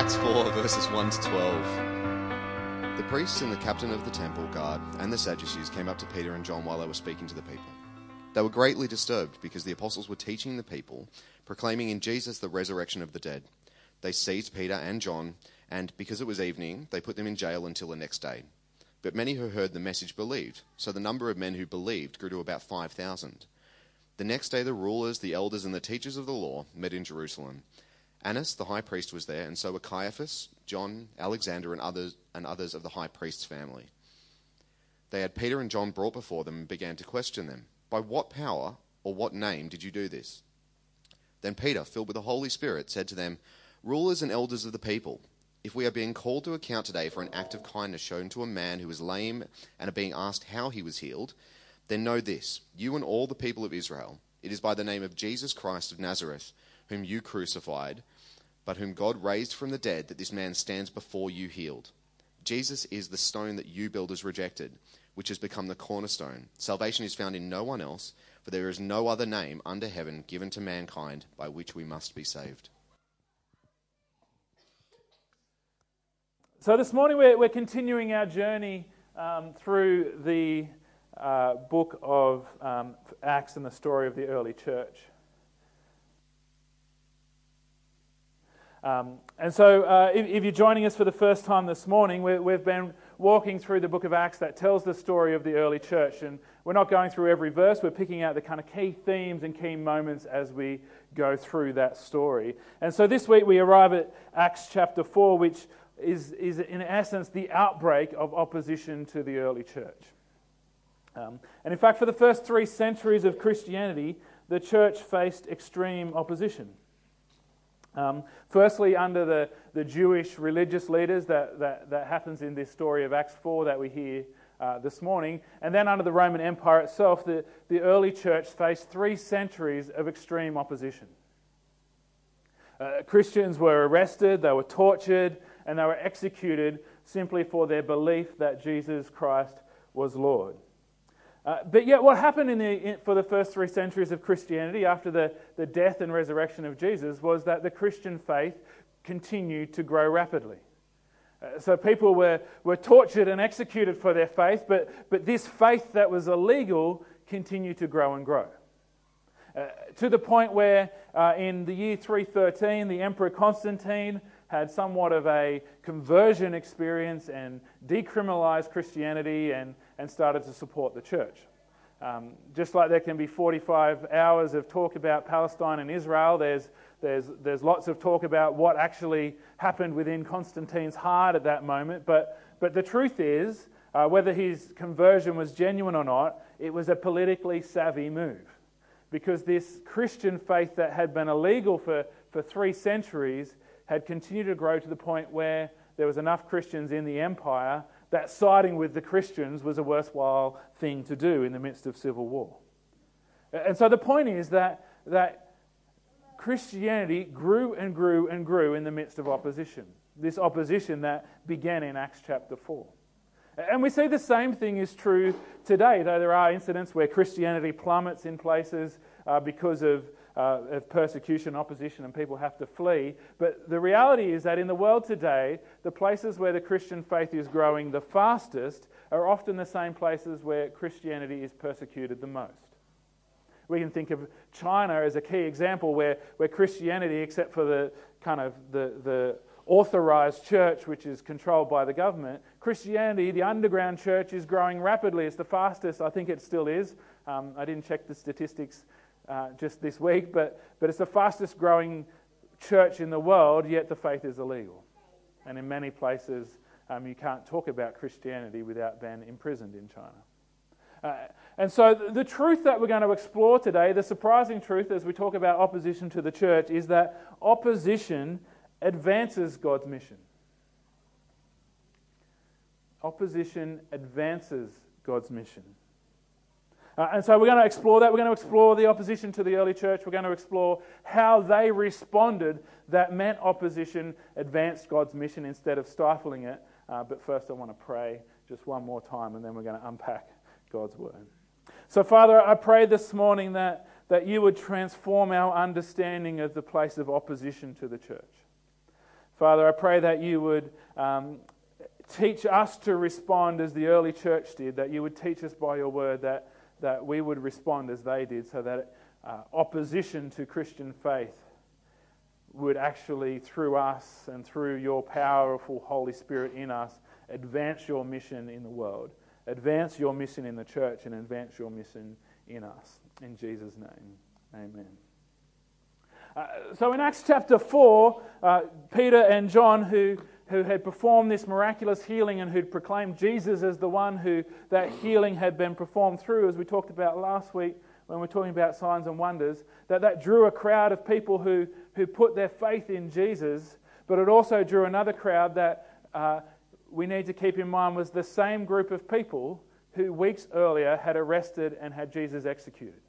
Acts 4, verses 1 to 12. The priests and the captain of the temple guard and the Sadducees came up to Peter and John while they were speaking to the people. They were greatly disturbed because the apostles were teaching the people, proclaiming in Jesus the resurrection of the dead. They seized Peter and John, and because it was evening, they put them in jail until the next day. But many who heard the message believed, so the number of men who believed grew to about 5,000. The next day, the rulers, the elders, and the teachers of the law met in Jerusalem. Annas, the high priest, was there, and so were Caiaphas, John, Alexander, and others, and others of the high priest's family. They had Peter and John brought before them and began to question them By what power or what name did you do this? Then Peter, filled with the Holy Spirit, said to them, Rulers and elders of the people, if we are being called to account today for an act of kindness shown to a man who was lame and are being asked how he was healed, then know this, you and all the people of Israel, it is by the name of Jesus Christ of Nazareth whom you crucified, but whom God raised from the dead, that this man stands before you healed. Jesus is the stone that you builders rejected, which has become the cornerstone. Salvation is found in no one else, for there is no other name under heaven given to mankind by which we must be saved. So, this morning we're, we're continuing our journey um, through the uh, book of um, Acts and the story of the early church. Um, and so, uh, if, if, you're joining us for the first time this morning, we, have been walking through the book of Acts that tells the story of the early church. And we're not going through every verse, we're picking out the kind of key themes and key moments as we go through that story. And so, this week we arrive at Acts chapter 4, which is, is in essence the outbreak of opposition to the early church. Um, and in fact, for the first three centuries of Christianity, the church faced extreme opposition. Um, firstly, under the, the Jewish religious leaders, that, that, that happens in this story of Acts 4 that we hear uh, this morning. And then under the Roman Empire itself, the, the early church faced three centuries of extreme opposition. Uh, Christians were arrested, they were tortured, and they were executed simply for their belief that Jesus Christ was Lord. Uh, but yet, what happened in the, in, for the first three centuries of Christianity after the, the death and resurrection of Jesus was that the Christian faith continued to grow rapidly. Uh, so people were, were tortured and executed for their faith, but, but this faith that was illegal continued to grow and grow. Uh, to the point where uh, in the year 313, the Emperor Constantine had somewhat of a conversion experience and decriminalized Christianity and and started to support the church. Um, just like there can be 45 hours of talk about Palestine and Israel, there's, there's, there's lots of talk about what actually happened within Constantine's heart at that moment. But, but the truth is, uh, whether his conversion was genuine or not, it was a politically savvy move. Because this Christian faith that had been illegal for, for three centuries had continued to grow to the point where there was enough Christians in the empire that siding with the Christians was a worthwhile thing to do in the midst of civil war. And so the point is that, that Christianity grew and grew and grew in the midst of opposition. This opposition that began in Acts chapter 4. And we see the same thing is true today, though there are incidents where Christianity plummets in places uh, because of uh, of persecution, opposition, and people have to flee. But the reality is that in the world today, the places where the Christian faith is growing the fastest are often the same places where Christianity is persecuted the most. We can think of China as a key example where, where Christianity, except for the kind of the, the authorized church, which is controlled by the government, Christianity, the underground church, is growing rapidly. It's the fastest, I think it still is. Um, I didn't check the statistics uh, just this week, but, but it's the fastest growing church in the world, yet the faith is illegal. And in many places, um, you can't talk about Christianity without being imprisoned in China. Uh, and so, the, the truth that we're going to explore today, the surprising truth as we talk about opposition to the church, is that opposition advances God's mission. Opposition advances God's mission. Uh, and so we're going to explore that. We're going to explore the opposition to the early church. We're going to explore how they responded that meant opposition advanced God's mission instead of stifling it. Uh, but first, I want to pray just one more time, and then we're going to unpack God's word. So, Father, I pray this morning that, that you would transform our understanding of the place of opposition to the church. Father, I pray that you would um, teach us to respond as the early church did, that you would teach us by your word that, that we would respond as they did, so that uh, opposition to Christian faith would actually, through us and through your powerful Holy Spirit in us, advance your mission in the world, advance your mission in the church, and advance your mission in us. In Jesus' name, amen. Uh, so in Acts chapter 4, uh, Peter and John, who, who had performed this miraculous healing and who'd proclaimed Jesus as the one who that healing had been performed through, as we talked about last week when we we're talking about signs and wonders, that that drew a crowd of people who, who put their faith in Jesus, but it also drew another crowd that uh, we need to keep in mind was the same group of people who weeks earlier had arrested and had Jesus executed.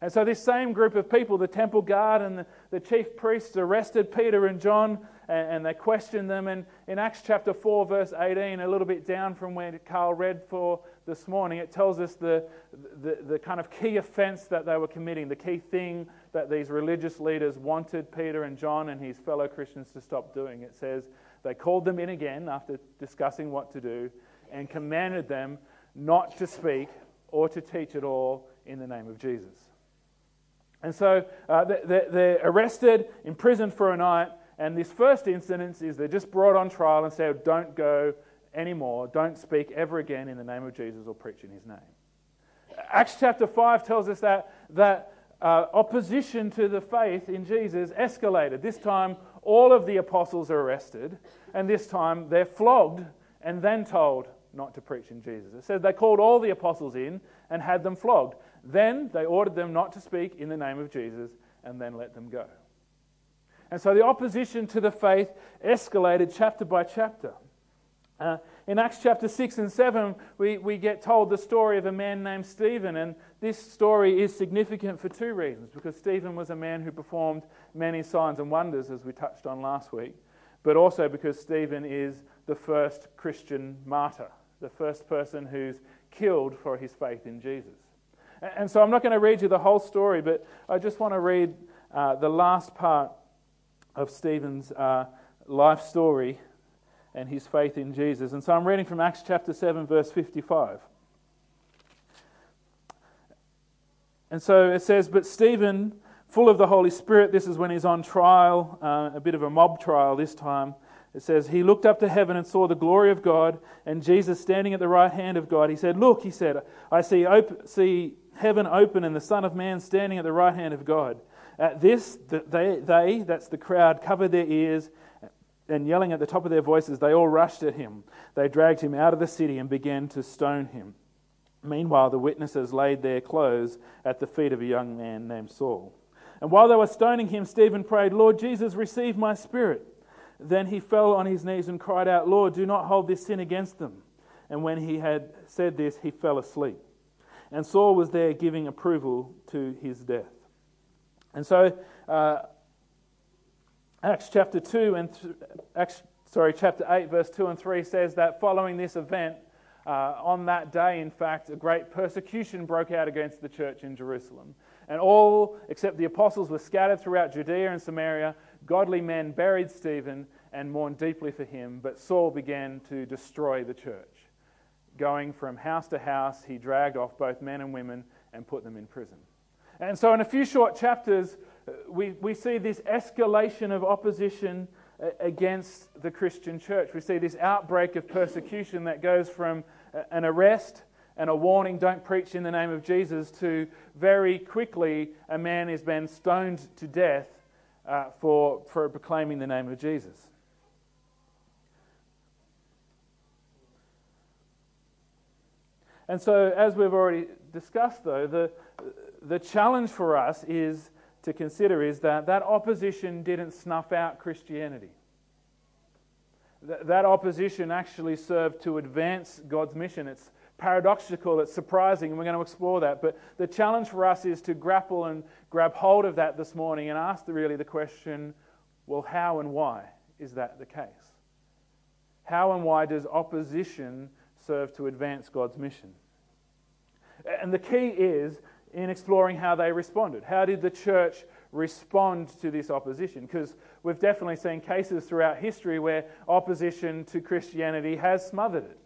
And so, this same group of people, the temple guard and the, the chief priests, arrested Peter and John and, they questioned them. And in Acts chapter 4, verse 18, a little bit down from where Carl read for this morning, it tells us the, the, the kind of key offense that they were committing, the key thing that these religious leaders wanted Peter and John and his fellow Christians to stop doing. It says, they called them in again after discussing what to do and commanded them not to speak or to teach at all in the name of Jesus. And so uh, they're arrested, imprisoned for a night, and this first incident is they're just brought on trial and said, Don't go anymore, don't speak ever again in the name of Jesus or preach in his name. Acts chapter 5 tells us that, that uh, opposition to the faith in Jesus escalated. This time, all of the apostles are arrested, and this time they're flogged and then told not to preach in Jesus. It says they called all the apostles in and had them flogged. Then they ordered them not to speak in the name of Jesus and then let them go. And so the opposition to the faith escalated chapter by chapter. Uh, in Acts chapter 6 and 7, we, we get told the story of a man named Stephen. And this story is significant for two reasons because Stephen was a man who performed many signs and wonders, as we touched on last week, but also because Stephen is the first Christian martyr, the first person who's killed for his faith in Jesus. And so I'm not going to read you the whole story, but I just want to read uh, the last part of Stephen's uh, life story and his faith in Jesus. And so I'm reading from Acts chapter 7, verse 55. And so it says, But Stephen, full of the Holy Spirit, this is when he's on trial, uh, a bit of a mob trial this time. It says, He looked up to heaven and saw the glory of God and Jesus standing at the right hand of God. He said, Look, he said, I see, op- see heaven open and the Son of Man standing at the right hand of God. At this, they, they, that's the crowd, covered their ears and yelling at the top of their voices, they all rushed at him. They dragged him out of the city and began to stone him. Meanwhile, the witnesses laid their clothes at the feet of a young man named Saul. And while they were stoning him, Stephen prayed, Lord Jesus, receive my spirit. Then he fell on his knees and cried out, Lord, do not hold this sin against them. And when he had said this, he fell asleep. And Saul was there giving approval to his death. And so, uh, Acts chapter 2 and th- Acts, sorry, chapter 8, verse 2 and 3 says that following this event, uh, on that day, in fact, a great persecution broke out against the church in Jerusalem. And all except the apostles were scattered throughout Judea and Samaria. Godly men buried Stephen and mourned deeply for him, but Saul began to destroy the church. Going from house to house, he dragged off both men and women and put them in prison. And so, in a few short chapters, uh, we, we see this escalation of opposition uh, against the Christian church. We see this outbreak of persecution that goes from uh, an arrest and a warning, don't preach in the name of Jesus, to very quickly a man is been stoned to death uh, for, for proclaiming the name of Jesus. And so, as we've already discussed, though, the, the challenge for us is to consider is that that opposition didn't snuff out Christianity. That, that opposition actually served to advance God's mission. It's paradoxical, it's surprising, and we're going to explore that. But the challenge for us is to grapple and grab hold of that this morning and ask the, really the question well, how and why is that the case? How and why does opposition serve to advance God's mission. And the key is in exploring how they responded. How did the church respond to this opposition? Because we've definitely seen cases throughout history where opposition to Christianity has smothered it.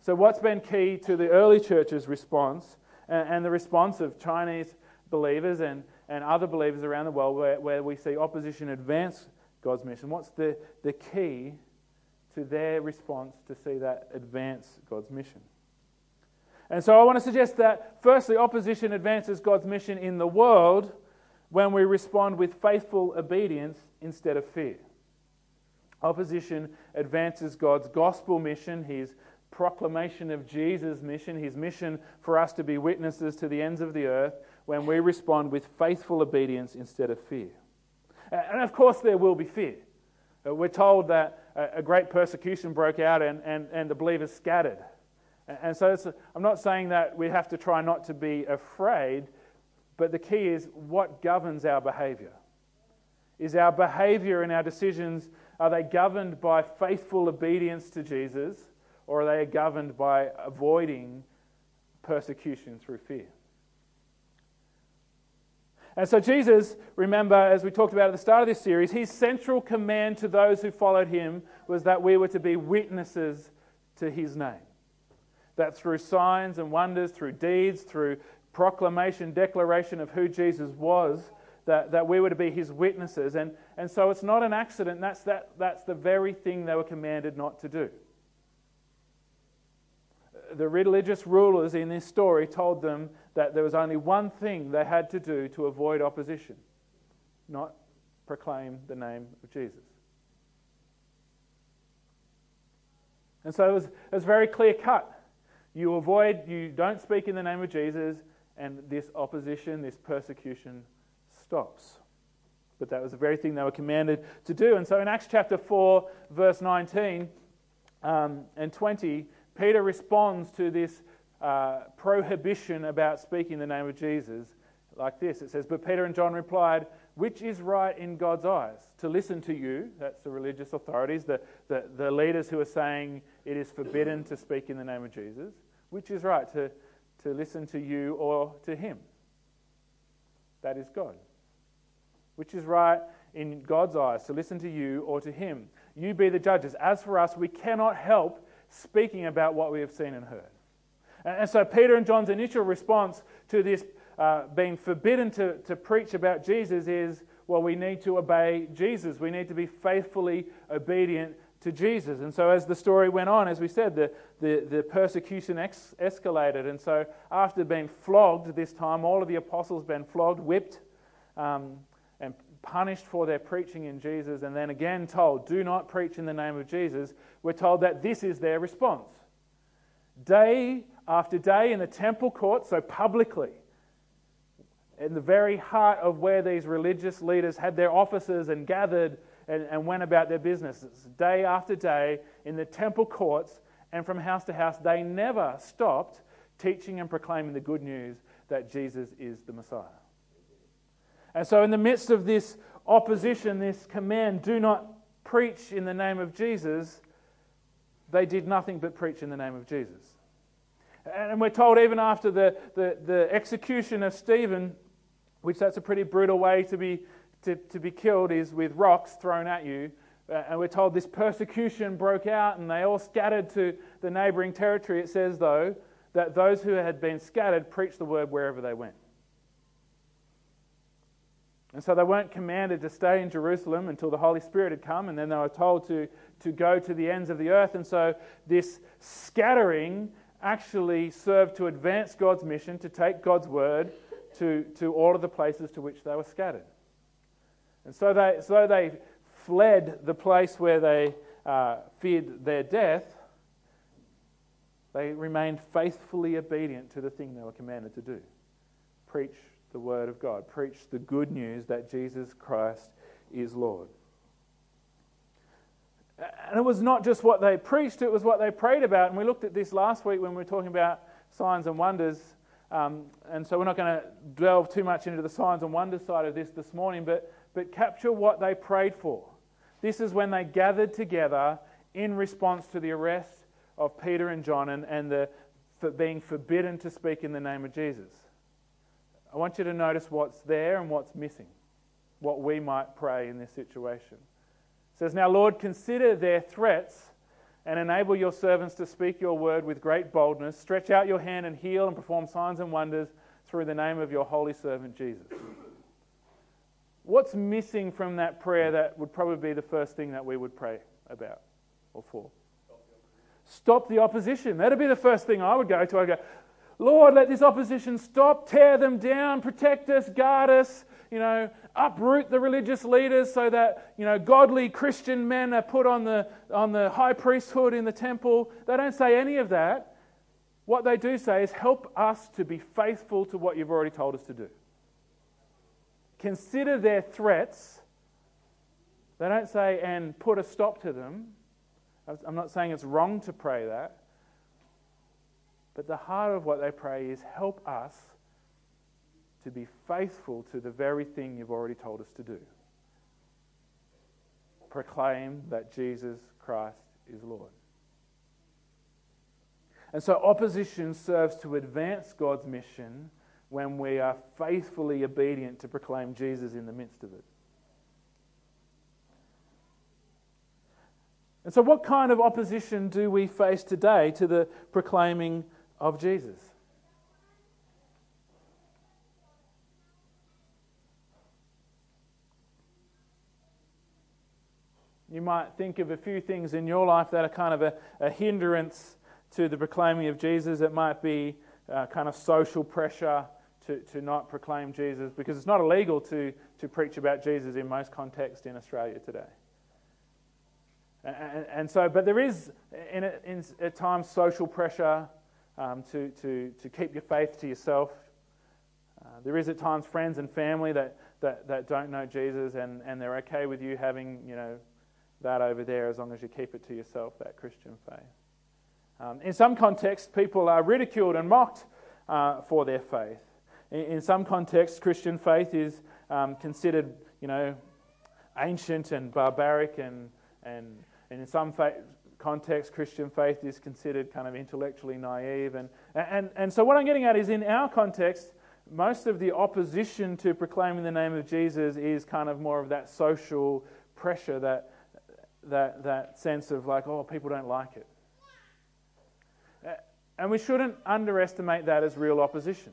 So, what's been key to the early church's response and, the response of Chinese believers and, and other believers around the world where, where we see opposition advance God's mission? What's the, the key to their response to see that advance God's mission? And so I want to suggest that, firstly, opposition advances God's mission in the world when we respond with faithful obedience instead of fear. Opposition advances God's gospel mission, his proclamation of Jesus' mission, his mission for us to be witnesses to the ends of the earth, when we respond with faithful obedience instead of fear. And of course, there will be fear. Uh, we're told that a great persecution broke out and, and, and the believers scattered. And so I'm not saying that we have to try not to be afraid, but the key is what governs our behavior. Is our behavior and our decisions, are they governed by faithful obedience to Jesus, or are they governed by avoiding persecution through fear? And so, Jesus, remember, as we talked about at the start of this series, his central command to those who followed him was that we were to be witnesses to his name. That through signs and wonders, through deeds, through proclamation, declaration of who Jesus was, that, that we were to be his witnesses. And, and so it's not an accident. That's, that, that's the very thing they were commanded not to do. The religious rulers in this story told them that there was only one thing they had to do to avoid opposition not proclaim the name of Jesus. And so it was, it was very clear cut. You avoid, you don't speak in the name of Jesus, and this opposition, this persecution stops. But that was the very thing they were commanded to do. And so in Acts chapter 4, verse 19 um, and 20, Peter responds to this uh, prohibition about speaking the name of Jesus like this it says, But Peter and John replied, Which is right in God's eyes? To listen to you, that's the religious authorities, the, the, the leaders who are saying it is forbidden to speak in the name of Jesus. Which is right? To to listen to you or to him. That is God. Which is right in God's eyes, to listen to you or to him. You be the judges. As for us, we cannot help speaking about what we have seen and heard. And so, Peter and John's initial response to this uh, being forbidden to, to preach about Jesus is well, we need to obey Jesus. We need to be faithfully obedient to Jesus. And so, as the story went on, as we said, the, the, the persecution ex- escalated. And so, after being flogged this time, all of the apostles been flogged, whipped, um, and punished for their preaching in Jesus, and then again told, Do not preach in the name of Jesus, we're told that this is their response. Day after day in the temple court, so publicly, in the very heart of where these religious leaders had their offices and gathered and, and went about their businesses day after day in the temple courts and from house to house. They never stopped teaching and proclaiming the good news that Jesus is the Messiah. And so, in the midst of this opposition, this command, do not preach in the name of Jesus, they did nothing but preach in the name of Jesus. And we're told even after the, the, the execution of Stephen, which that's a pretty brutal way to be to, to be killed is with rocks thrown at you. Uh, and we're told this persecution broke out and they all scattered to the neighboring territory. It says, though, that those who had been scattered preached the word wherever they went. And so they weren't commanded to stay in Jerusalem until the Holy Spirit had come, and then they were told to, to go to the ends of the earth. And so this scattering actually served to advance God's mission, to take God's word to, to all of the places to which they were scattered. And so they, so they fled the place where they uh, feared their death, they remained faithfully obedient to the thing they were commanded to do preach the word of God, preach the good news that Jesus Christ is Lord. And it was not just what they preached, it was what they prayed about. And we looked at this last week when we were talking about signs and wonders. Um, and so we're not going to delve too much into the signs and wonders side of this this morning, but but capture what they prayed for. This is when they gathered together in response to the arrest of Peter and John and, and the for being forbidden to speak in the name of Jesus. I want you to notice what's there and what's missing, what we might pray in this situation. It says, Now, Lord, consider their threats and enable your servants to speak your word with great boldness. Stretch out your hand and heal and perform signs and wonders through the name of your holy servant Jesus. What's missing from that prayer that would probably be the first thing that we would pray about or for? Stop the opposition. That'd be the first thing I would go to. I'd go, Lord, let this opposition stop, tear them down, protect us, guard us, you know, uproot the religious leaders so that, you know, godly Christian men are put on the, on the high priesthood in the temple. They don't say any of that. What they do say is, help us to be faithful to what you've already told us to do. Consider their threats. They don't say, and put a stop to them. I'm not saying it's wrong to pray that. But the heart of what they pray is, help us to be faithful to the very thing you've already told us to do. Proclaim that Jesus Christ is Lord. And so opposition serves to advance God's mission when we are faithfully obedient to proclaim Jesus in the midst of it. And so, what kind of opposition do we face today to the proclaiming of Jesus? You might think of a few things in your life that are kind of a, a hindrance to the proclaiming of Jesus. It might be uh, kind of social pressure to, to not proclaim Jesus because it's not illegal to, to preach about Jesus in most contexts in Australia today. And, and so, but there is in, in, at times social pressure um, to, to, to keep your faith to yourself. Uh, there is at times friends and family that, that, that don't know Jesus and, and they're okay with you having, you know, that over there as long as you keep it to yourself, that Christian faith. Um, in some contexts, people are ridiculed and mocked uh, for their faith. In, some contexts, Christian faith is um, considered, you know, ancient and barbaric, and, and, and in some fa- contexts, Christian faith is considered kind of intellectually naive. And, and, and so, what I'm getting at is in our context, most of the opposition to proclaiming the name of Jesus is kind of more of that social pressure, that, that, that sense of like, oh, people don't like it. And we shouldn't underestimate that as real opposition.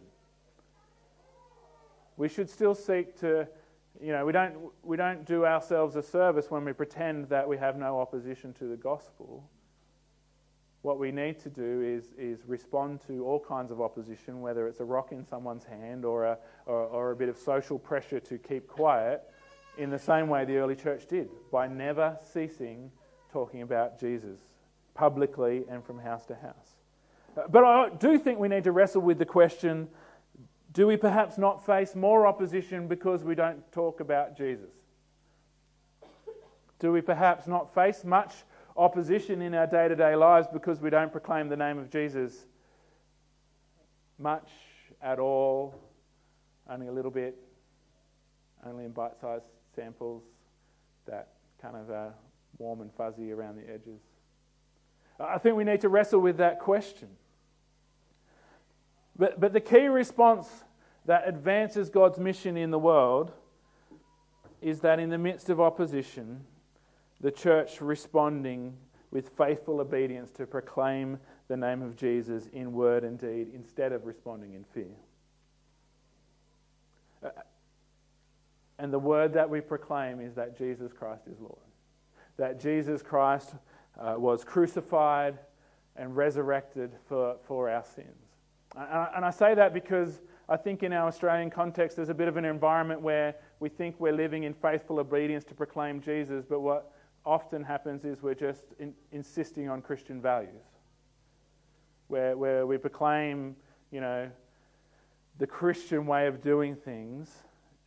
We should still seek to, you know, we don't, we don't do ourselves a service when we pretend that we have no opposition to the gospel. What we need to do is, is respond to all kinds of opposition, whether it's a rock in someone's hand or a, or, or a bit of social pressure to keep quiet, in the same way the early church did, by never ceasing talking about Jesus publicly and from house to house. But I do think we need to wrestle with the question do we perhaps not face more opposition because we don't talk about Jesus? Do we perhaps not face much opposition in our day to day lives because we don't proclaim the name of Jesus much at all, only a little bit, only in bite sized samples that kind of are warm and fuzzy around the edges? I think we need to wrestle with that question. But, but the key response that advances God's mission in the world is that in the midst of opposition, the church responding with faithful obedience to proclaim the name of Jesus in word and deed instead of responding in fear. Uh, and the word that we proclaim is that Jesus Christ is Lord. That Jesus Christ uh, was crucified and resurrected for, for our sins. And I say that because I think in our Australian context, there's a bit of an environment where we think we're living in faithful obedience to proclaim Jesus, but what often happens is we're just in, insisting on Christian values, where, where we proclaim, you know, the Christian way of doing things,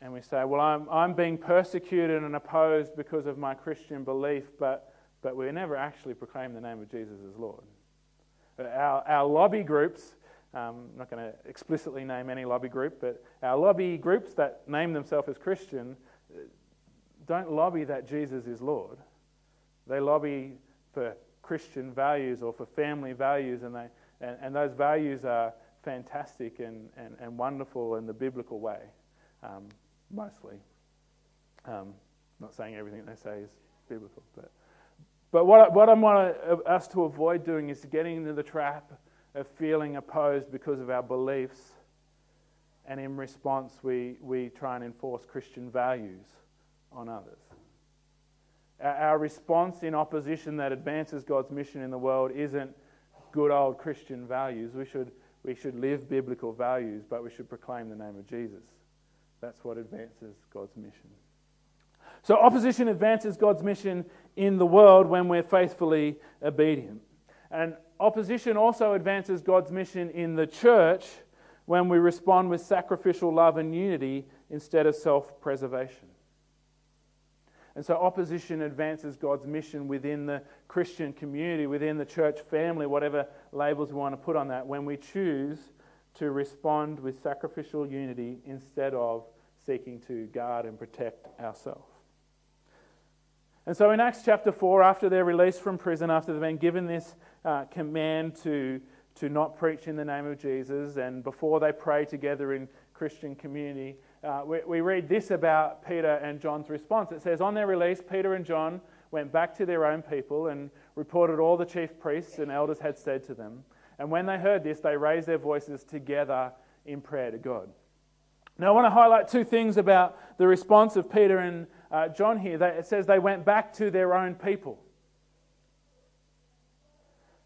and we say, well, I'm, I'm being persecuted and opposed because of my Christian belief, but, but we never actually proclaim the name of Jesus as Lord. Our, our lobby groups um, I'm not going to explicitly name any lobby group, but our lobby groups that name themselves as Christian uh, don't lobby that Jesus is Lord. They lobby for Christian values or for family values, and, they, and, and those values are fantastic and, and, and wonderful in the biblical way, um, mostly. Um, not saying everything they say is biblical, but, but what, I, what I want us to avoid doing is getting into the trap of feeling opposed because of our beliefs, and in response, we, we try and enforce Christian values on others. Our response in opposition that advances God's mission in the world isn't good old Christian values. We should, we should live biblical values, but we should proclaim the name of Jesus. That's what advances God's mission. So, opposition advances God's mission in the world when we're faithfully obedient. And opposition also advances God's mission in the church when we respond with sacrificial love and unity instead of self preservation. And so opposition advances God's mission within the Christian community, within the church family, whatever labels we want to put on that, when we choose to respond with sacrificial unity instead of seeking to guard and protect ourselves. And so in Acts chapter 4, after they're released from prison, after they've been given this uh, command to, to not preach in the name of Jesus, and before they pray together in Christian community, uh, we, we read this about Peter and John's response. It says, On their release, Peter and John went back to their own people and reported all the chief priests and elders had said to them. And when they heard this, they raised their voices together in prayer to God. Now, I want to highlight two things about the response of Peter and uh, John here. It says they went back to their own people.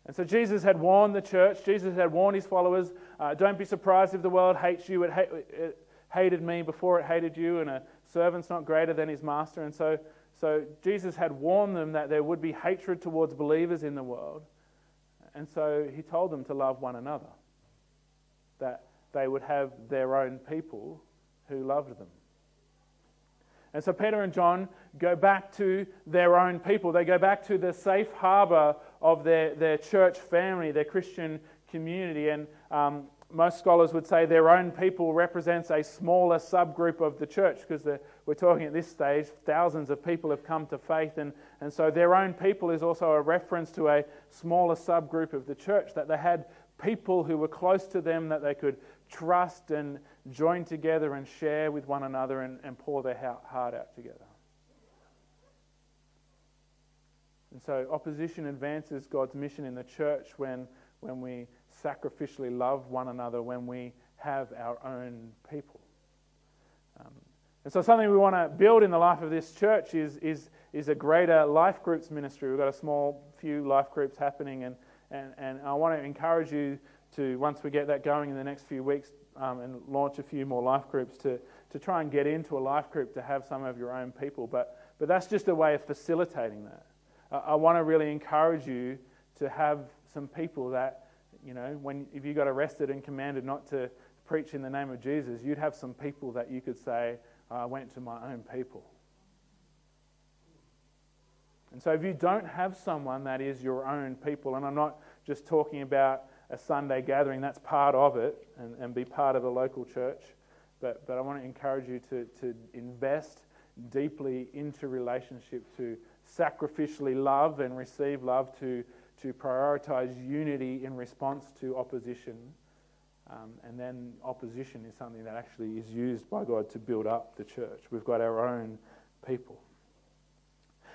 And so Jesus had warned the church, Jesus had warned his followers uh, don't be surprised if the world hates you. It, it, hated me before it hated you, and a servant's not greater than his master. And so, so Jesus had warned them that there would be hatred towards believers in the world. And so he told them to love one another, that they would have their own people who loved them. And so Peter and John go back to their own people. They go back to the safe harbor of their, their church family, their Christian community. And um, most scholars would say their own people represents a smaller subgroup of the church because we're talking at this stage, thousands of people have come to faith, and, and so their own people is also a reference to a smaller subgroup of the church, that they had people who were close to them that they could trust and join together and share with one another and, and pour their heart out together. And so opposition advances God's mission in the church when, when we sacrificially love one another when we have our own people. Um, and so, something we want to build in the life of this church is, is, is a greater life groups ministry. We've got a small few life groups happening, and, and, and I want to encourage you to, once we get that going in the next few weeks, um, and launch a few more life groups, to, to try and get into a life group to have some of your own people. But, but that's just a way of facilitating that. I, want to really encourage you to have some people that you know, when if you got arrested and commanded not to preach in the name of Jesus, you'd have some people that you could say, I went to my own people. And so if you don't have someone that is your own people, and I'm not just talking about a Sunday gathering, that's part of it, and, and be part of the local church, but, but I want to encourage you to, to invest deeply into relationship, to sacrificially love and receive love, to to prioritize unity in response to opposition. Um, and then opposition is something that actually is used by God to build up the church. We've got our own people.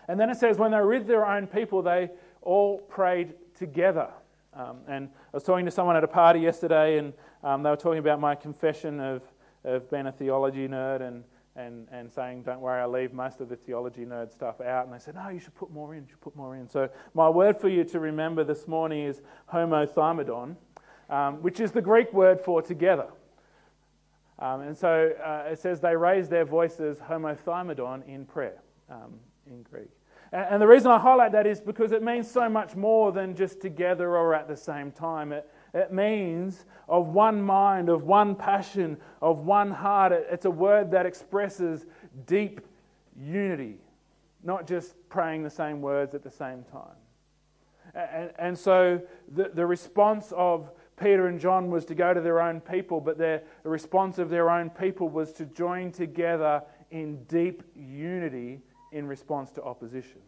And then it says, when they with their own people, they all prayed together. Um, and I was talking to someone at a party yesterday, and um, they were talking about my confession of, of being a theology nerd and and, and saying, don't worry, I'll leave most of the theology nerd stuff out. And they said, no, you should put more in, you should put more in. So my word for you to remember this morning is homothymadon, um, which is the Greek word for together. Um, and so uh, it says they raised their voices homothymadon in prayer um, in Greek. And, and the reason I highlight that is because it means so much more than just together or at the same time. It, it means of one mind, of one passion, of one heart. It's a word that expresses deep unity, not just praying the same words at the same time. And, and so the, the response of Peter and John was to go to their own people, but their, the response of their own people was to join together in deep unity in response to opposition.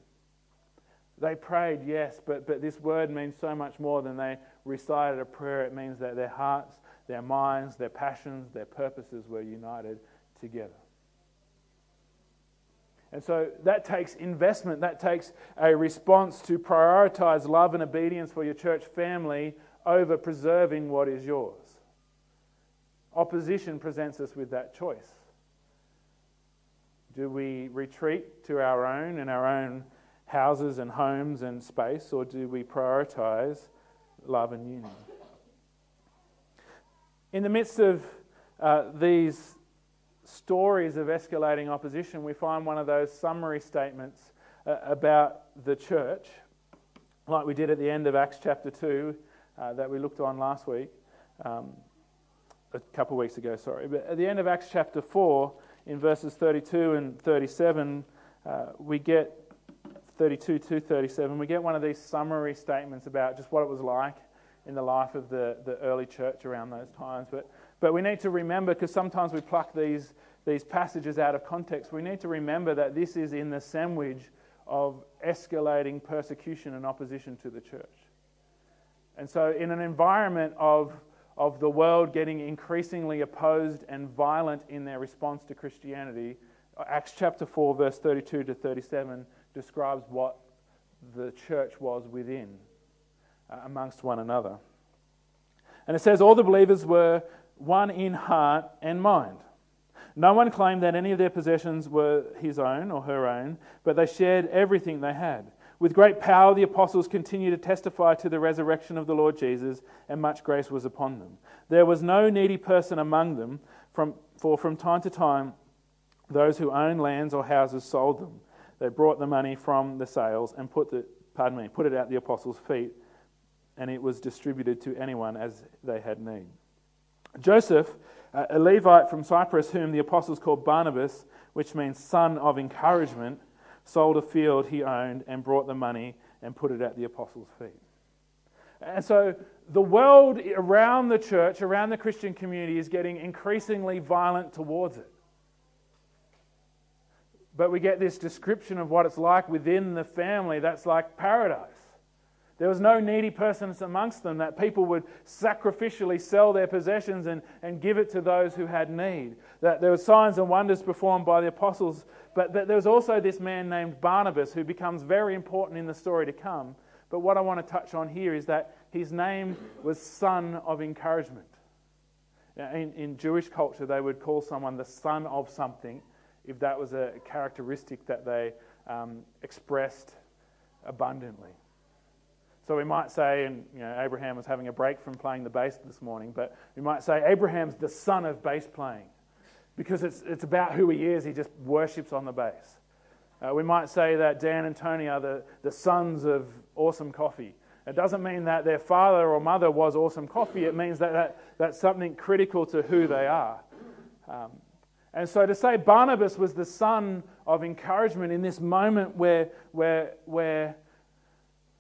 They prayed, yes, but, but this word means so much more than they recited a prayer. It means that their hearts, their minds, their passions, their purposes were united together. And so that takes investment, that takes a response to prioritize love and obedience for your church family over preserving what is yours. Opposition presents us with that choice. Do we retreat to our own and our own houses and homes and space, or do we prioritize love and union? In the midst of uh, these stories of escalating opposition, we find one of those summary statements uh, about the church, like we did at the end of Acts chapter 2 uh, that we looked on last week, um, a couple of weeks ago, sorry. But at the end of Acts chapter 4, in verses 32 and 37, uh, we get 32 to 37, we get one of these summary statements about just what it was like in the life of the, the early church around those times. But, but we need to remember, because sometimes we pluck these, these passages out of context, we need to remember that this is in the sandwich of escalating persecution and opposition to the church. And so, in an environment of, of the world getting increasingly opposed and violent in their response to Christianity, Acts chapter 4, verse 32 to 37 describes what the church was within uh, amongst one another. And it says, All the believers were one in heart and mind. No one claimed that any of their possessions were his own or her own, but they shared everything they had. With great power, the apostles continued to testify to the resurrection of the Lord Jesus, and much grace was upon them. There was no needy person among them, from, for from time to time, those who owned lands or houses sold them they brought the money from the sales and put the pardon me, put it at the apostles' feet, and it was distributed to anyone as they had need. Joseph, a Levite from Cyprus, whom the apostles called Barnabas, which means son of encouragement, sold a field he owned and brought the money and put it at the apostles' feet. And so the world around the church, around the Christian community, is getting increasingly violent towards it. But we get this description of what it's like within the family that's like paradise. There was no needy persons amongst them, that people would sacrificially sell their possessions and, and give it to those who had need. That there were signs and wonders performed by the apostles, but that there was also this man named Barnabas who becomes very important in the story to come. But what I want to touch on here is that his name was son of encouragement. In, in Jewish culture, they would call someone the son of something if that was a characteristic that they um, expressed abundantly. So we might say, and you know, Abraham was having a break from playing the bass this morning, but we might say Abraham's the son of bass playing because it's, it's about who he is. He just worships on the bass. Uh, we might say that Dan and Tony are the, the sons of awesome coffee. It doesn't mean that their father or mother was awesome coffee. It means that, that that's something critical to who they are. Um, and so to say Barnabas was the son of encouragement in this moment where, where, where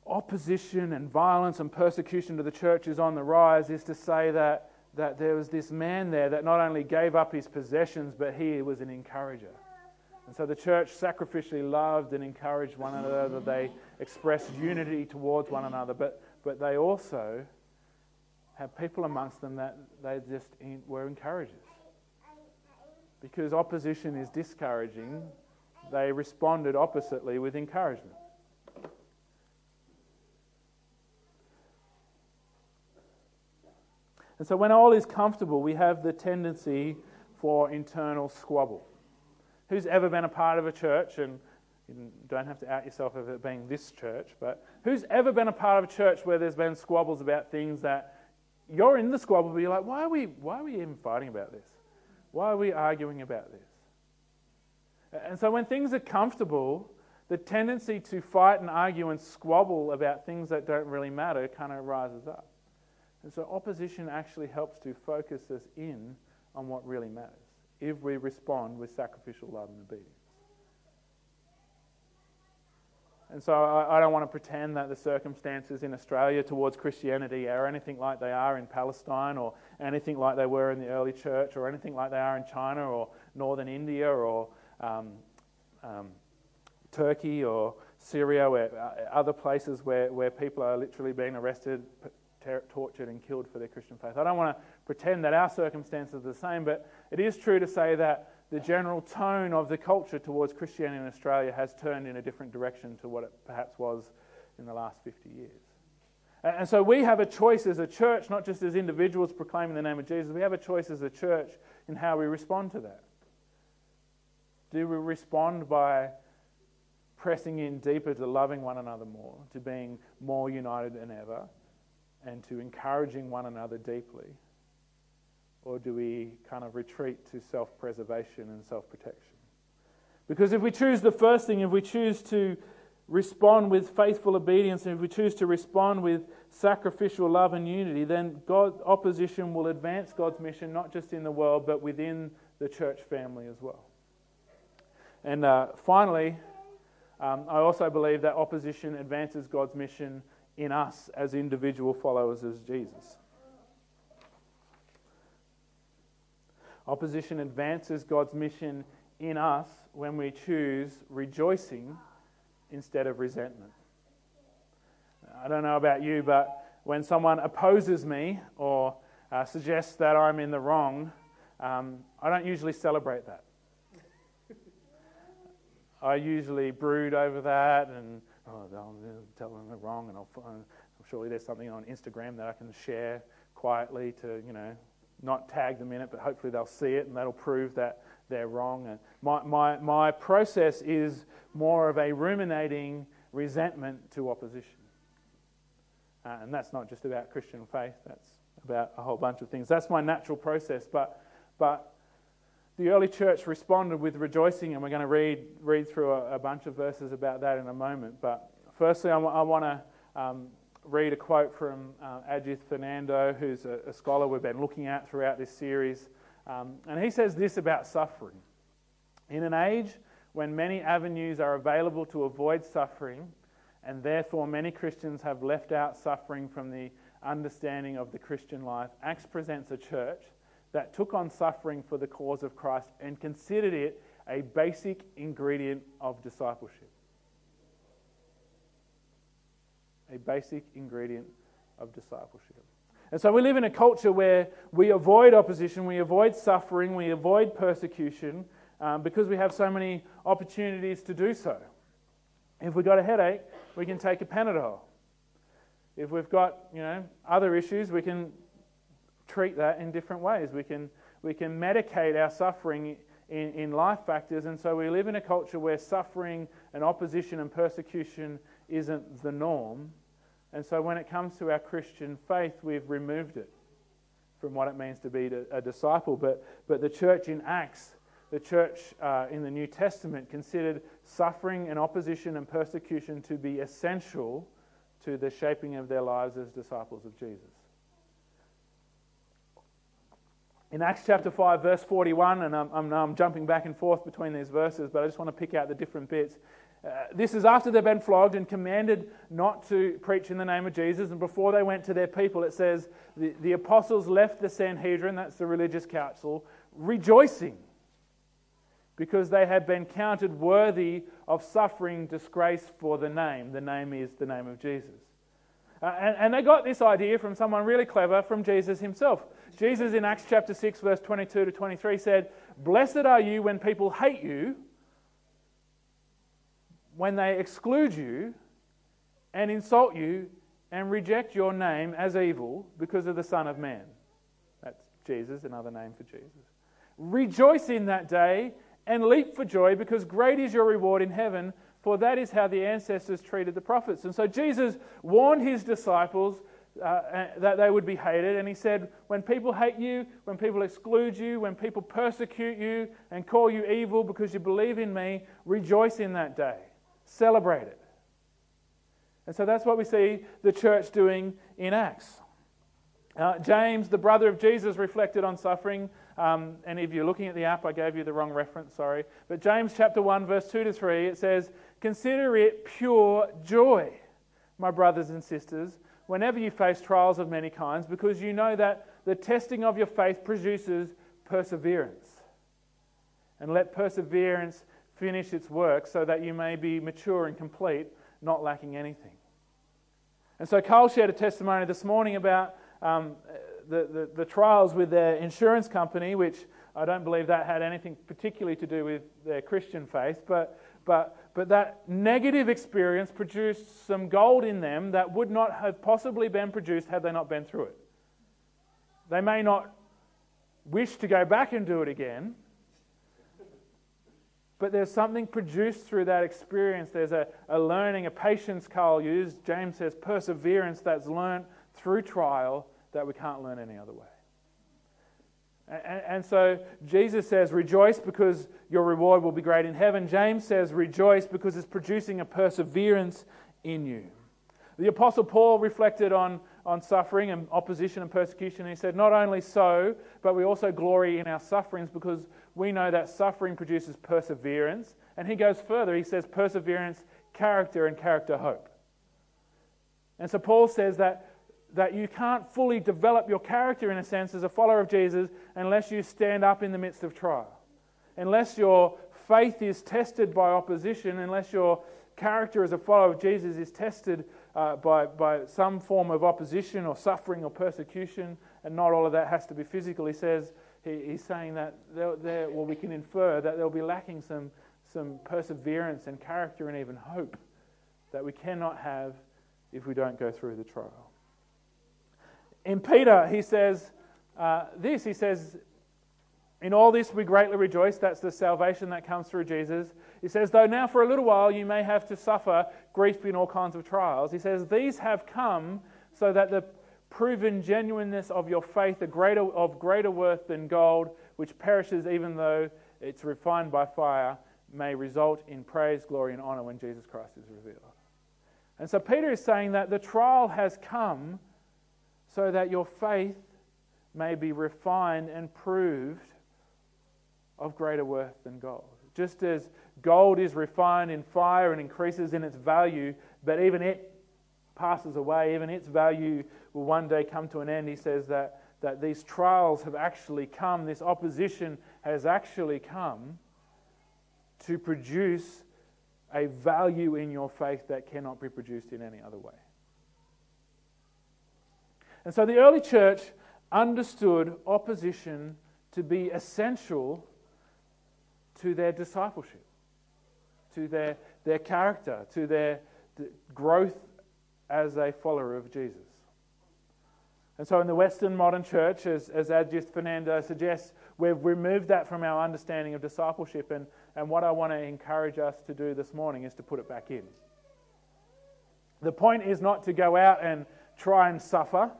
opposition and violence and persecution to the church is on the rise is to say that, that there was this man there that not only gave up his possessions, but he was an encourager. And so the church sacrificially loved and encouraged one another. They expressed unity towards one another, but, but they also had people amongst them that they just were encouragers because opposition is discouraging, they responded oppositely with encouragement. And so, when all is comfortable, we have the tendency for internal squabble. Who's ever been a part of a church, and you don't have to out yourself of it being this church, but who's ever been a part of a church where there's been squabbles about things that you're in the squabble, but you're like, why are we, why are we even fighting about this? Why are we arguing about this? And so when things are comfortable, the tendency to fight and argue and squabble about things that don't really matter kind of rises up. And so opposition actually helps to focus us in on what really matters if we respond with sacrificial love and obedience. And so I, I, don't want to pretend that the circumstances in Australia towards Christianity are anything like they are in Palestine or anything like they were in the early church or anything like they are in China or northern India or um, um, Turkey or Syria, or uh, other places where, where people are literally being arrested, ter- tortured and killed for their Christian faith. I don't want to pretend that our circumstances are the same, but it is true to say that the general tone of the culture towards Christianity in Australia has turned in a different direction to what it perhaps was in the last 50 years. And so we have a choice as a church, not just as individuals proclaiming the name of Jesus, we have a choice as a church in how we respond to that. Do we respond by pressing in deeper to loving one another more, to being more united than ever, and to encouraging one another deeply? Or do we kind of retreat to self preservation and self protection? Because if we choose the first thing, if we choose to respond with faithful obedience, and if we choose to respond with sacrificial love and unity, then God, opposition will advance God's mission not just in the world, but within the church family as well. And uh, finally, um, I also believe that opposition advances God's mission in us as individual followers of Jesus. Opposition advances God's mission in us when we choose rejoicing instead of resentment. I don't know about you, but when someone opposes me or uh, suggests that I'm in the wrong, um, I don't usually celebrate that. I usually brood over that and, oh, they'll tell them they're wrong, and I'll, I'm surely there's something on Instagram that I can share quietly to, you know, not tag them in it, but hopefully they'll see it and that'll prove that they're wrong. And my, my, my process is more of a ruminating resentment to opposition. Uh, and that's not just about Christian faith, that's about a whole bunch of things. That's my natural process. But, but the early church responded with rejoicing, and we're going to read, read through a, a bunch of verses about that in a moment. But firstly, I, w- I want to um, read a quote from uh, Ajith Fernando, who's a, a, scholar we've been looking at throughout this series. Um, and he says this about suffering In an age when many avenues are available to avoid suffering, and therefore many Christians have left out suffering from the understanding of the Christian life, Acts presents a church that took on suffering for the cause of Christ and considered it a basic ingredient of discipleship. A basic ingredient of discipleship. And so we live in a culture where we avoid opposition, we avoid suffering, we avoid persecution um, because we have so many opportunities to do so. If we've got a headache, we can take a Panadol. If we've got, you know, other issues, we can treat that in different ways. We can, we can medicate our suffering in, in life factors, and so we live in a culture where suffering and opposition and persecution isn't the norm. And so when it comes to our Christian faith, we've removed it from what it means to be a disciple. But, but the church in Acts, the church uh, in the New Testament, considered suffering and opposition and persecution to be essential to the shaping of their lives as disciples of Jesus. In Acts chapter 5, verse 41, and I'm, I'm, I'm jumping back and forth between these verses, but I just want to pick out the different bits. Uh, this is after they've been flogged and commanded not to preach in the name of Jesus. And before they went to their people, it says the, the apostles left the Sanhedrin, that's the religious council, rejoicing because they had been counted worthy of suffering disgrace for the name. The name is the name of Jesus. Uh, and, and they got this idea from someone really clever, from Jesus himself. Jesus in Acts chapter 6, verse 22 to 23 said, Blessed are you when people hate you when they exclude you and insult you and reject your name as evil because of the Son of Man. That's Jesus, another name for Jesus. Rejoice in that day and leap for joy because great is your reward in heaven, for that is how the ancestors treated the prophets. And so Jesus warned his disciples uh, that they would be hated. And he said, When people hate you, when people exclude you, when people persecute you and call you evil because you believe in me, rejoice in that day. Celebrate it. And so that's what we see the church doing in Acts. Uh, James, the brother of Jesus, reflected on suffering. Um, and if you're looking at the app, I gave you the wrong reference, sorry. But James chapter 1, verse 2 to 3, it says, Consider it pure joy, my brothers and sisters, whenever you face trials of many kinds, because you know that the testing of your faith produces perseverance. And let perseverance finish its work so that you may be mature and complete, not lacking anything. And so Carl shared a testimony this morning about um, the, the, the, trials with their insurance company, which I don't believe that had anything particularly to do with their Christian faith, but, but, but that negative experience produced some gold in them that would not have possibly been produced had they not been through it. They may not wish to go back and do it again, but there's something produced through that experience. There's a, a learning, a patience Carl used. James says perseverance that's learnt through trial that we can't learn any other way. And, and, so Jesus says, Rejoice because your reward will be great in heaven. James says, Rejoice because it's producing a perseverance in you. The Apostle Paul reflected on, on suffering and opposition and persecution. And he said, Not only so, but we also glory in our sufferings because we know that suffering produces perseverance. And he goes further. He says, Perseverance, character, and character, hope. And so Paul says that, that you can't fully develop your character, in a sense, as a follower of Jesus unless you stand up in the midst of trial. Unless your faith is tested by opposition, unless your character as a follower of Jesus is tested uh, by, by some form of opposition or suffering or persecution, and not all of that has to be physical. He says, he, he's saying that there, there, well, we can infer that they'll be lacking some, some perseverance and character and even hope that we cannot have if we don't go through the trial. In Peter, he says uh, this he says, In all this we greatly rejoice. That's the salvation that comes through Jesus. He says, Though now for a little while you may have to suffer grief in all kinds of trials, he says, These have come so that the proven genuineness of your faith, greater, of greater worth than gold, which perishes even though it's refined by fire, may result in praise, glory, and honor when Jesus Christ is revealed. And so Peter is saying that the trial has come so that your faith may be refined and proved of greater worth than gold. Just as gold is refined in fire and increases in its value, but even it passes away, even its value will one day come to an end. He says that, that these trials have actually come, this opposition has actually come to produce a value in your faith that cannot be produced in any other way. And so the early church understood opposition to be essential to their discipleship, to their, their character, to their growth as a follower of Jesus. And so, in the Western modern church, as, as Ajith Fernando suggests, we've removed that from our understanding of discipleship. And, and what I want to encourage us to do this morning is to put it back in. The point is not to go out and try and suffer.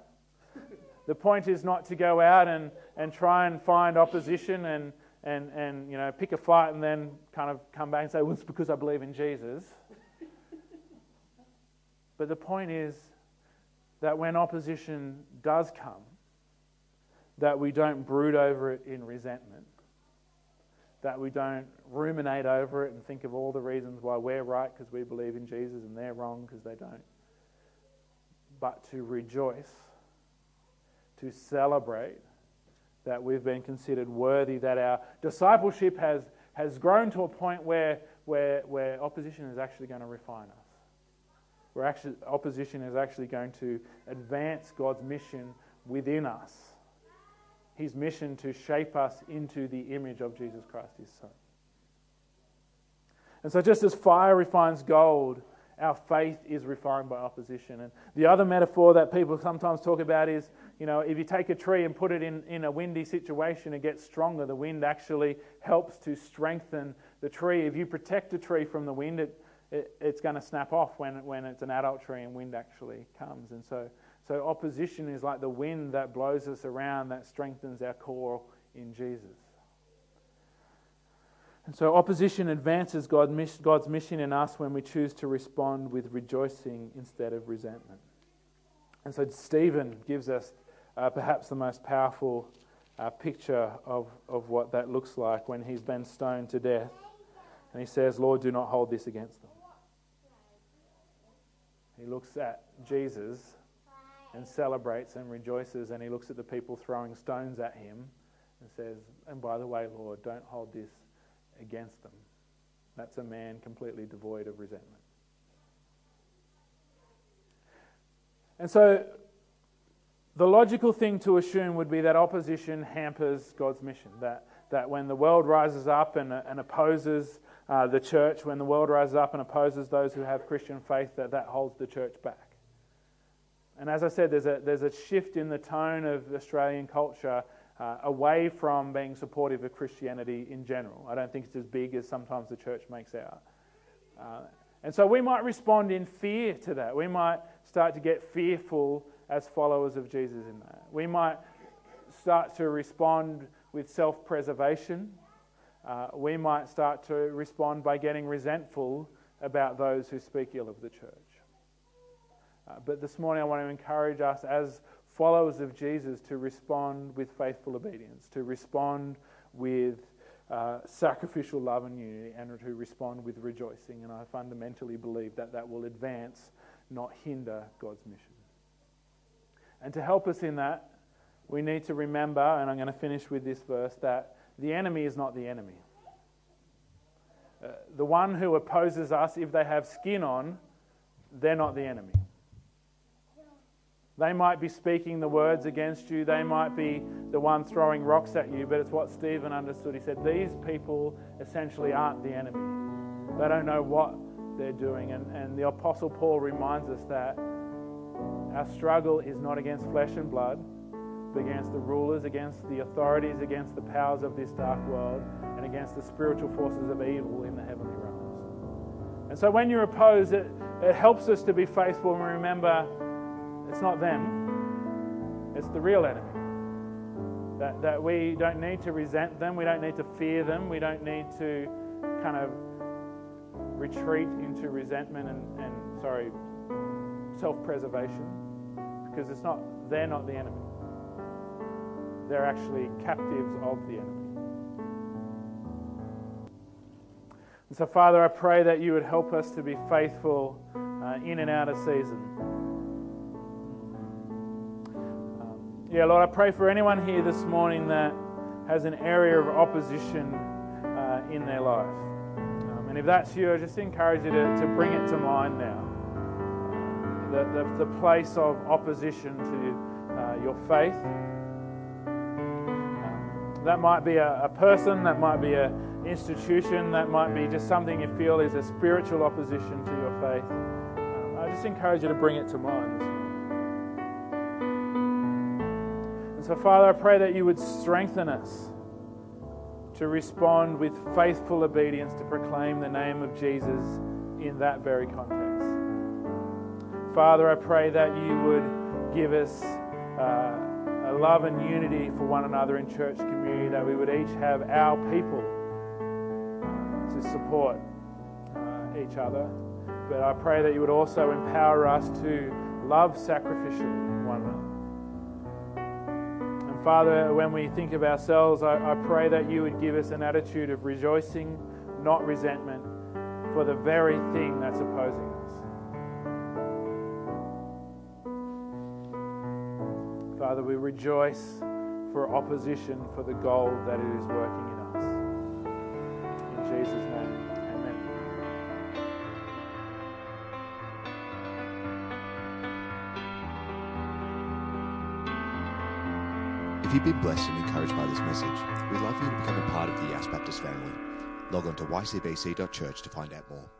The point is not to go out and, and try and find opposition and, and, and you know, pick a fight and then kind of come back and say, well, it's because I believe in Jesus. but the point is that when opposition does come, that we don't brood over it in resentment, that we don't ruminate over it and think of all the reasons why we're right because we believe in Jesus and they're wrong because they don't, but to rejoice, to celebrate that we've been considered worthy, that our discipleship has, has grown to a point where, where, where opposition is actually going to refine us where actually, opposition is actually going to advance God's mission within us. His mission to shape us into the image of Jesus Christ, his Son. And so, just as fire refines gold, our faith is refined by opposition. And the other metaphor that people sometimes talk about is you know, if you take a tree and put it in, in a windy situation, it gets stronger. The wind actually helps to strengthen the tree. If you protect a tree from the wind, it it, it's going to snap off when, when it's an adult tree and wind actually comes. And so, so opposition is like the wind that blows us around that strengthens our core in Jesus. And so opposition advances God's mission in us when we choose to respond with rejoicing instead of resentment. And so Stephen gives us uh, perhaps the most powerful uh, picture of, of what that looks like when he's been stoned to death. And he says, Lord, do not hold this against them. He looks at Jesus and celebrates and rejoices, and he looks at the people throwing stones at him and says, And by the way, Lord, don't hold this against them. That's a man completely devoid of resentment. And so the logical thing to assume would be that opposition hampers God's mission. That, that when the world rises up and, and opposes uh, the church, when the world rises up and opposes those who have Christian faith, that that holds the church back. And as I said, there's a, there's a shift in the tone of Australian culture uh, away from being supportive of Christianity in general. I don't think it's as big as sometimes the church makes out. Uh, and so we might respond in fear to that. We might start to get fearful as followers of Jesus in that. We might start to respond with self preservation. Uh, we might start to respond by getting resentful about those who speak ill of the church. Uh, but this morning, I want to encourage us as followers of Jesus to respond with faithful obedience, to respond with uh, sacrificial love and unity, and to respond with rejoicing. And I fundamentally believe that that will advance, not hinder God's mission. And to help us in that, we need to remember, and I'm going to finish with this verse, that the enemy is not the enemy. Uh, the one who opposes us, if they have skin on, they're not the enemy. They might be speaking the words against you, they might be the one throwing rocks at you, but it's what Stephen understood. He said, These people essentially aren't the enemy. They don't know what they're doing. And, and the Apostle Paul reminds us that our struggle is not against flesh and blood, but against the rulers, against the authorities, against the powers of this dark world, and against the spiritual forces of evil in the heavenly realms. And so when you're opposed, it, it helps us to be faithful and remember it's not them, it's the real enemy. That, that we don't need to resent them, we don't need to fear them, we don't need to kind of retreat into resentment and, and sorry, self preservation because it's not, they're not the enemy. They're actually captives of the enemy. And so, Father, I pray that you would help us to be faithful uh, in and out of season. Yeah, Lord, I pray for anyone here this morning that has an area of opposition uh, in their life. Um, and if that's you, I just encourage you to, to bring it to mind now. The, the, the place of opposition to uh, your faith. Um, that might be a, a, person, that might be an institution, that might be just something you feel is a spiritual opposition to your faith. Um, I just encourage you to bring it to mind So, Father, I pray that you would strengthen us to respond with faithful obedience to proclaim the name of Jesus in that very context. Father, I pray that you would give us uh, a love and unity for one another in church community, that we would each have our people to support uh, each other. But I pray that you would also empower us to love sacrificially. Father, when we think of ourselves, I, I pray that you would give us an attitude of rejoicing, not resentment, for the very thing that's opposing us. Father, we rejoice for opposition for the goal that it is working in us. In Jesus' name. If you've been blessed and encouraged by this message, we'd love for you to become a part of the Yass Baptist family. Log on to ycbc.church to find out more.